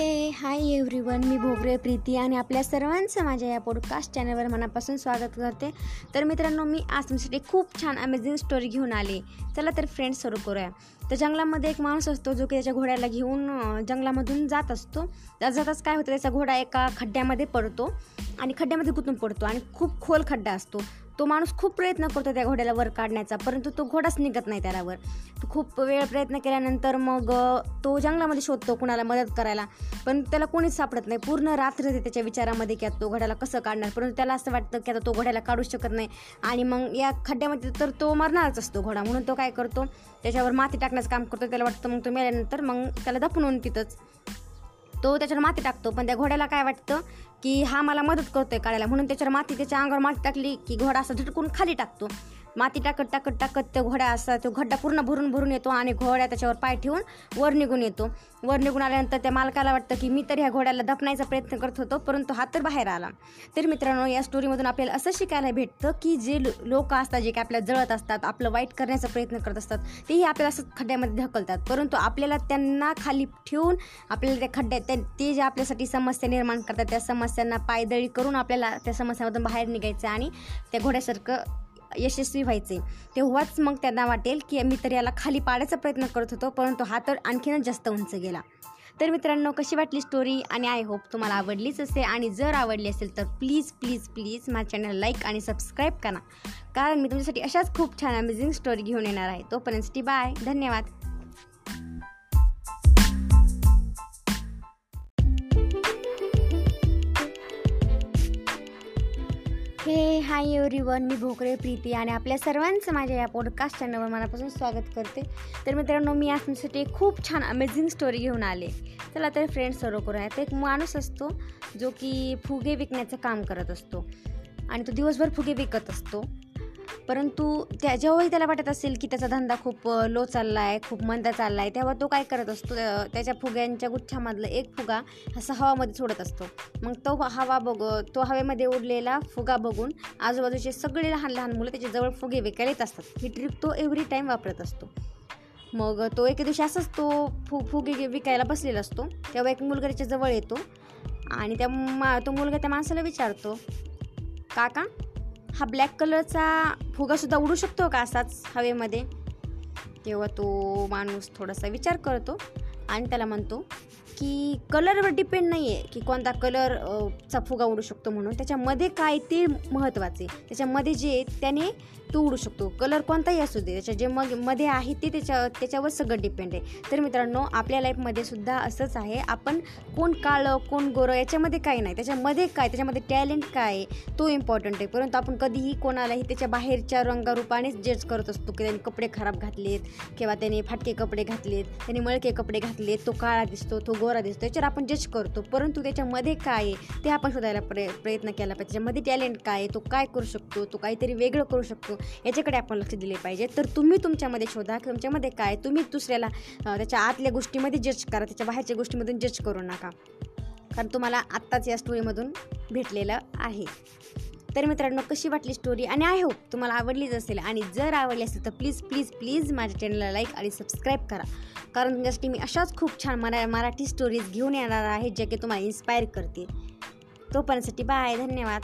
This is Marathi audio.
हे हाय एव्हरीवन मी भोगरे प्रीती आणि आपल्या सर्वांचं माझ्या या पॉडकास्ट चॅनलवर मनापासून स्वागत करते. तर मित्रांनो मी आज तुमच्यासाठी खूप छान अमेझिंग स्टोरी घेऊन आले. चला तर फ्रेंड्स सुरू करूया. तर जंगलामध्ये एक माणूस असतो जो की त्याच्या घोड्याला घेऊन जंगलामधून जात असतो. जात जाताच काय होतं त्याचा घोडा एका खड्ड्यामध्ये पडतो आणि खड्ड्यामध्ये गुतून पडतो आणि खूप खोल खड्डा असतो. तो माणूस खूप प्रयत्न करतो त्या घोड्याला वर काढण्याचा परंतु तो घोडाच निघत नाही त्यालावर खूप वेळ प्रयत्न केल्यानंतर मग तो जंगलामध्ये शोधतो कुणाला मदत करायला. पण त्याला कोणीच सापडत नाही. पूर्ण रात्र त्याच्या विचारामध्ये की तो घोड्याला कसं काढणार? परंतु त्याला असं वाटतं की आता तो घोड्याला काढू शकत नाही. आणि मग या खड्ड्यामध्ये तर तो मरणारच असतो घोडा. म्हणून तो काय करतो? त्याच्यावर माती टाकण्याचं काम करतो. त्याला वाटतं मग तो मेल्यानंतर मग त्याला दफनवून तिथंच तो त्याच्यावर माती टाकतो. पण त्या घोड्याला काय वाटतं की हा मला मदत करतोय काढायला. म्हणून त्याच्यावर माती त्याच्या अंगावर माती टाकली की घोडा असा झटकून खाली टाकतो. माती टाकत टाकत टाकत तो घोडा असा तो खड्डा पूर्ण भरून भरून येतो आणि घोड्या त्याच्यावर पाय ठेवून वर निघून येतो. वर निघून आल्यानंतर त्या मालकाला वाटतं की मी तर ह्या घोड्याला दफनायचा प्रयत्न करत होतो परंतु हा तर बाहेर आला. तर मित्रांनो या स्टोरीमधून आपल्याला असं शिकायला भेटतं की जे लोक असतात जे की आपल्याला जळत असतात आपलं वाईट करण्याचा प्रयत्न करत असतात तेही आपल्याला असं खड्ड्यामध्ये ढकलतात. परंतु आपल्याला त्यांना खाली ठेवून आपल्याला त्या खड्ड्यात ते जे आपल्यासाठी समस्या निर्माण करतात त्या समस्यांना पायदळी करून आपल्याला त्या समस्यामधून बाहेर निघायचं आणि त्या घोड्यासारखं यशस्वी व्हायचे. तेव्हाच मग त्यांना वाटेल की मी तर याला खाली पाडायचा प्रयत्न करत होतो परंतु हा तर आणखीनच जास्त उंच गेला. तर मित्रांनो कशी वाटली स्टोरी आणि आय होप तुम्हाला आवडलीच असेल. आणि जर आवडली असेल तर प्लीज प्लीज प्लीज माझ्या चॅनल लाईक आणि सबस्क्राईब करा. कारण मी तुमच्यासाठी अशाच खूप छान अमेझिंग स्टोरी घेऊन येणार आहे. तोपर्यंत बाय धन्यवाद. हे हाय एव्हरीवन मी भोकरे प्रीती आणि आपल्या सर्वांचं माझ्या या पॉडकास्ट चॅनलवर मनापासून स्वागत करते. तर मित्रांनो मी आज तुमच्यासाठी खूप छान अमेझिंग स्टोरी घेऊन आले. चला तर फ्रेंड्स सुरू करूया. तर एक माणूस असतो जो की फुगे विकण्याचं काम करत असतो. आणि तो दिवसभर फुगे विकत असतो. परंतु त्या जेव्हाही त्याला वाटत असेल की त्याचा धंदा खूप लो चालला आहे खूप मंदा चालला आहे तेव्हा तो काय करत असतो त्याच्या फुग्यांच्या गुच्छामधला एक फुगा असा हवामध्ये सोडत असतो. मग तो हवा बघ तो हवेमध्ये उडलेला फुगा बघून आजूबाजूचे सगळे लहान लहान मुलं त्याच्याजवळ फुगे विकायला येत असतात. ही ट्रिक तो एव्हरी टाईम वापरत असतो. मग तो एके दिवशी असंच तो फु फुगे विकायला बसलेला असतो. तेव्हा एक मुलगा त्याच्याजवळ येतो आणि त्या मा तो मुलगा त्या माणसाला विचारतो काका हा ब्लॅक कलरचा फुगासुद्धा उडू शकतो का असाच हवेमध्ये? तेव्हा तो माणूस थोडासा विचार करतो आणि त्याला म्हणतो की कलरवर डिपेंड नाही आहे की कोणता कलरचा फुगा उडू शकतो म्हणून. त्याच्यामध्ये काय ते महत्त्वाचे त्याच्यामध्ये जे आहे त्याने तो उडू शकतो. कलर कोणताही असू दे त्याच्या जे मग मध्ये आहे ते त्याच्या त्याच्यावर सगळं डिपेंड आहे. तर मित्रांनो आपल्या लाईफमध्ये सुद्धा असंच आहे. आपण कोण काळं कोण गोरं याच्यामध्ये काही नाही. त्याच्यामध्ये काय त्याच्यामध्ये टॅलेंट काय आहे तो इम्पॉर्टंट आहे. परंतु आपण कधीही कोणालाही त्याच्या बाहेरच्या रंगारूपानेच जज करत असतो की त्याने कपडे खराब घातलेत किंवा त्याने फाटके कपडे घातलेत त्याने मळके कपडे घातलेत तो काळा दिसतो तो गोरा दिसतो याच्यावर आपण जज करतो. परंतु त्याच्यामध्ये काय आहे ते आपण शोधायला प्रय प्रयत्न केला पाहिजे. त्याच्यामध्ये टॅलेंट काय आहे तो काय करू शकतो तो काहीतरी वेगळं करू शकतो याच्याकडे आपण लक्ष दिले पाहिजे. तर तुम्ही तुमच्यामध्ये शोधा की तुमच्यामध्ये काय आहे. तुम्ही दुसऱ्याला त्याच्या आतल्या गोष्टीमध्ये जज करा त्याच्या बाहेरच्या गोष्टीमधून जज करू नका. कारण तुम्हाला आत्ताच या स्टोरीमधून भेटलेलं आहे. तर मित्रांनो कशी वाटली स्टोरी आणि आय होप तुम्हाला आवडलीच असेल. आणि जर आवडली असेल तर प्लीज प्लीज प्लीज माझ्या चॅनलला लाईक आणि सबस्क्राईब करा. कारण त्यासाठी मी अशाच खूप छान मरा मराठी स्टोरीज घेऊन येणार आहे ज्या की तुम्हाला इन्स्पायर करतील. तोपर्यंतसाठी बाय धन्यवाद.